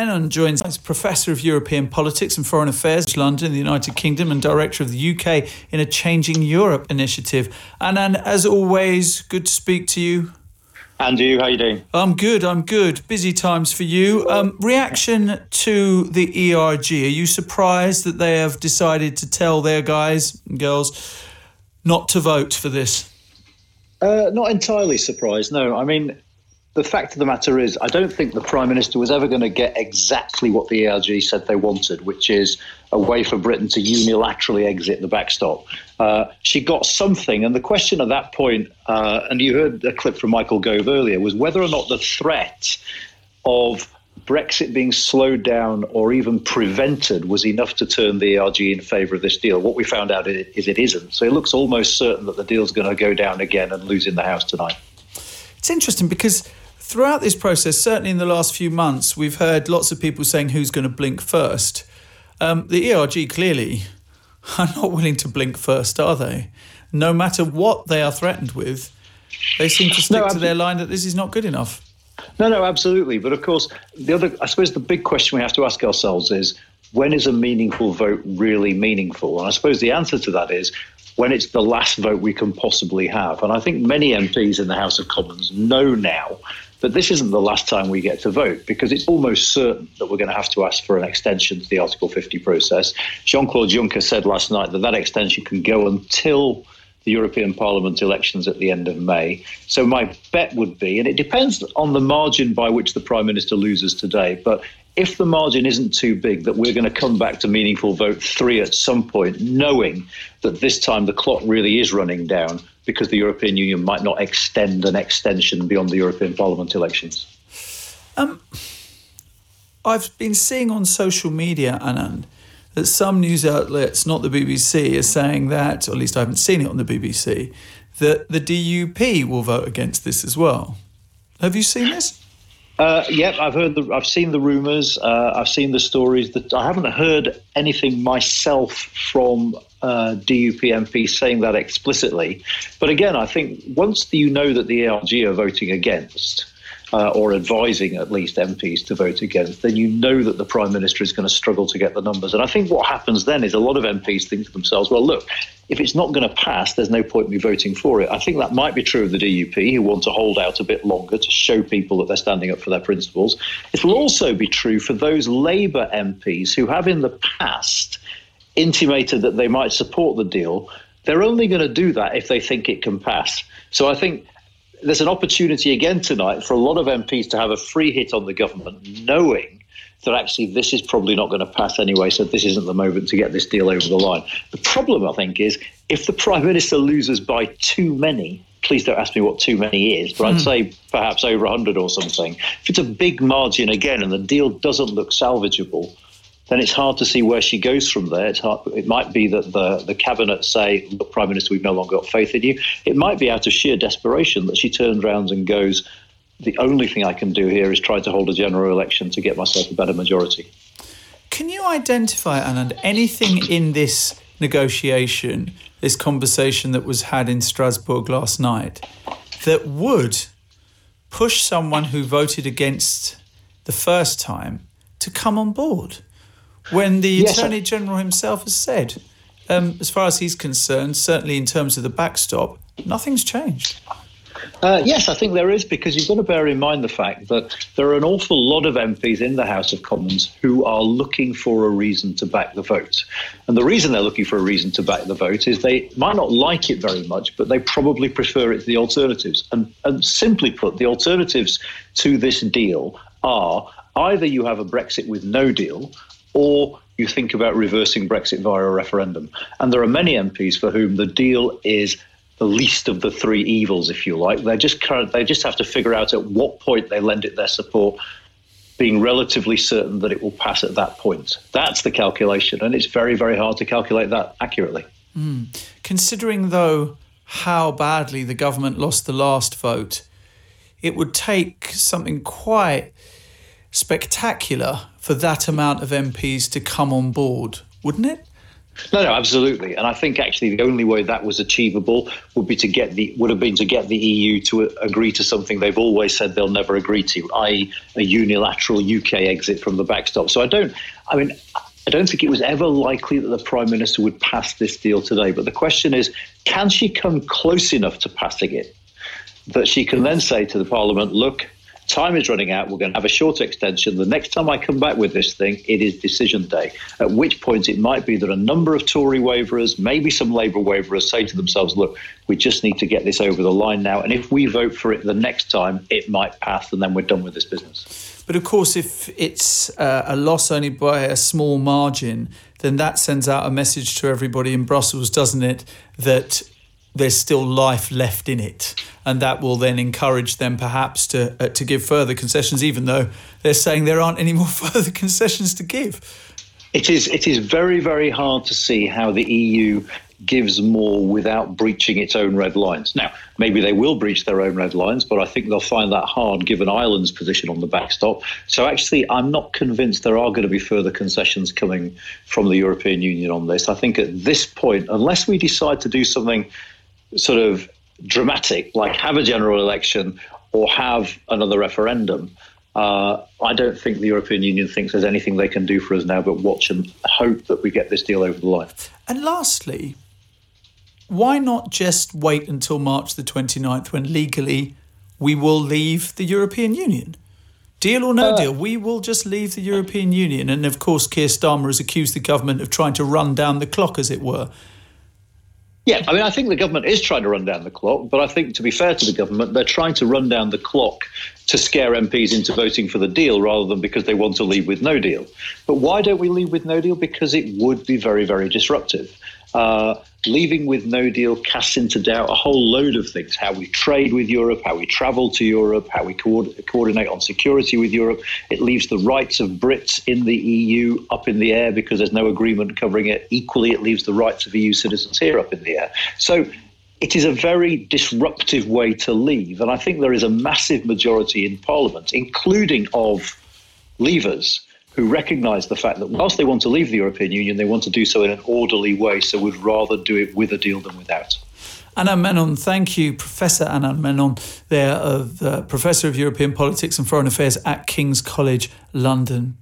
Anand joins as Professor of European Politics and Foreign Affairs, London, the United Kingdom, and Director of the UK in a Changing Europe initiative. Anand, as always, good to speak to you. And you, how are you doing? I'm good. I'm good. Busy times for you. Um, reaction to the ERG? Are you surprised that they have decided to tell their guys and girls not to vote for this? Uh, not entirely surprised. No, I mean the fact of the matter is, I don't think the Prime Minister was ever going to get exactly what the ERG said they wanted, which is a way for Britain to unilaterally exit the backstop. Uh, she got something, and the question at that point, uh, and you heard a clip from Michael Gove earlier, was whether or not the threat of Brexit being slowed down or even prevented was enough to turn the ERG in favour of this deal. What we found out is it isn't. So it looks almost certain that the deal's going to go down again and lose in the House tonight. It's interesting because throughout this process, certainly in the last few months, we've heard lots of people saying who's going to blink first. Um, the ERG clearly are not willing to blink first, are they? No matter what they are threatened with, they seem to stick no, to their line that this is not good enough. No, no, absolutely. But of course, the other, I suppose, the big question we have to ask ourselves is when is a meaningful vote really meaningful? And I suppose the answer to that is when it's the last vote we can possibly have. And I think many MPs in the House of Commons know now that this isn't the last time we get to vote because it's almost certain that we're going to have to ask for an extension to the Article 50 process. Jean Claude Juncker said last night that that extension can go until the European Parliament elections at the end of May. So my bet would be, and it depends on the margin by which the Prime Minister loses today, but if the margin isn't too big, that we're going to come back to meaningful vote three at some point, knowing that this time the clock really is running down because the European Union might not extend an extension beyond the European Parliament elections. Um, I've been seeing on social media, Anand, that some news outlets, not the BBC, are saying that, or at least I haven't seen it on the BBC, that the DUP will vote against this as well. Have you seen this? Uh, yep, I've heard the, I've seen the rumours, uh, I've seen the stories. That I haven't heard anything myself from uh, DUP MPs saying that explicitly. But again, I think once you know that the ERG are voting against, uh, or advising at least MPs to vote against, then you know that the Prime Minister is going to struggle to get the numbers. And I think what happens then is a lot of MPs think to themselves, well, look, if it's not going to pass, there's no point in me voting for it. I think that might be true of the DUP, who want to hold out a bit longer to show people that they're standing up for their principles. It will also be true for those Labour MPs who have in the past intimated that they might support the deal. They're only going to do that if they think it can pass. So I think there's an opportunity again tonight for a lot of MPs to have a free hit on the government, knowing that actually this is probably not going to pass anyway, so this isn't the moment to get this deal over the line. The problem, I think, is if the Prime Minister loses by too many, please don't ask me what too many is, but I'd hmm. say perhaps over 100 or something. If it's a big margin again and the deal doesn't look salvageable, then it's hard to see where she goes from there. Hard, it might be that the, the cabinet say, look, Prime Minister, we've no longer got faith in you. It might be out of sheer desperation that she turns around and goes, the only thing I can do here is try to hold a general election to get myself a better majority. Can you identify, Anand, anything in this negotiation, this conversation that was had in Strasbourg last night, that would push someone who voted against the first time to come on board? When the yes, Attorney General himself has said, um, as far as he's concerned, certainly in terms of the backstop, nothing's changed. Uh, yes, I think there is because you've got to bear in mind the fact that there are an awful lot of MPs in the House of Commons who are looking for a reason to back the vote. And the reason they're looking for a reason to back the vote is they might not like it very much, but they probably prefer it to the alternatives. And, and simply put, the alternatives to this deal are either you have a Brexit with no deal, or you think about reversing Brexit via a referendum. And there are many MPs for whom the deal is the least of the three evils, if you like. They just they just have to figure out at what point they lend it their support, being relatively certain that it will pass at that point. That's the calculation, and it's very very hard to calculate that accurately. Mm. Considering though how badly the government lost the last vote, it would take something quite spectacular for that amount of MPs to come on board, wouldn't it? No, no, absolutely. And I think actually the only way that was achievable would be to get the would have been to get the EU to agree to something they've always said they'll never agree to, i.e., a unilateral UK exit from the backstop. So I don't. I mean. I don't think it was ever likely that the Prime Minister would pass this deal today. But the question is can she come close enough to passing it that she can then say to the Parliament, look, time is running out. We're going to have a short extension. The next time I come back with this thing, it is decision day. At which point it might be that a number of Tory waverers, maybe some Labour waverers, say to themselves, look, we just need to get this over the line now. And if we vote for it the next time, it might pass and then we're done with this business. But of course, if it's uh, a loss only by a small margin, then that sends out a message to everybody in Brussels, doesn't it? That there's still life left in it, and that will then encourage them perhaps to uh, to give further concessions, even though they're saying there aren't any more further concessions to give. It is it is very very hard to see how the EU gives more without breaching its own red lines. Now, maybe they will breach their own red lines, but I think they'll find that hard given Ireland's position on the backstop. So actually, I'm not convinced there are going to be further concessions coming from the European Union on this. I think at this point, unless we decide to do something sort of dramatic, like have a general election or have another referendum. Uh, I don't think the European Union thinks there's anything they can do for us now but watch and hope that we get this deal over the line. And lastly, why not just wait until March the 29th when legally we will leave the European Union? Deal or no uh, deal, we will just leave the European Union. And of course, Keir Starmer has accused the government of trying to run down the clock, as it were. Yeah, I mean, I think the government is trying to run down the clock, but I think to be fair to the government, they're trying to run down the clock to scare MPs into voting for the deal rather than because they want to leave with no deal. But why don't we leave with no deal? Because it would be very, very disruptive. Uh, leaving with no deal casts into doubt a whole load of things how we trade with Europe, how we travel to Europe, how we co- coordinate on security with Europe. It leaves the rights of Brits in the EU up in the air because there's no agreement covering it. Equally, it leaves the rights of EU citizens here up in the air. So it is a very disruptive way to leave. And I think there is a massive majority in Parliament, including of leavers who recognise the fact that whilst they want to leave the European Union, they want to do so in an orderly way, so would rather do it with a deal than without. Anand Menon, thank you, Professor Anand Menon, there, of uh, Professor of European Politics and Foreign Affairs at King's College London.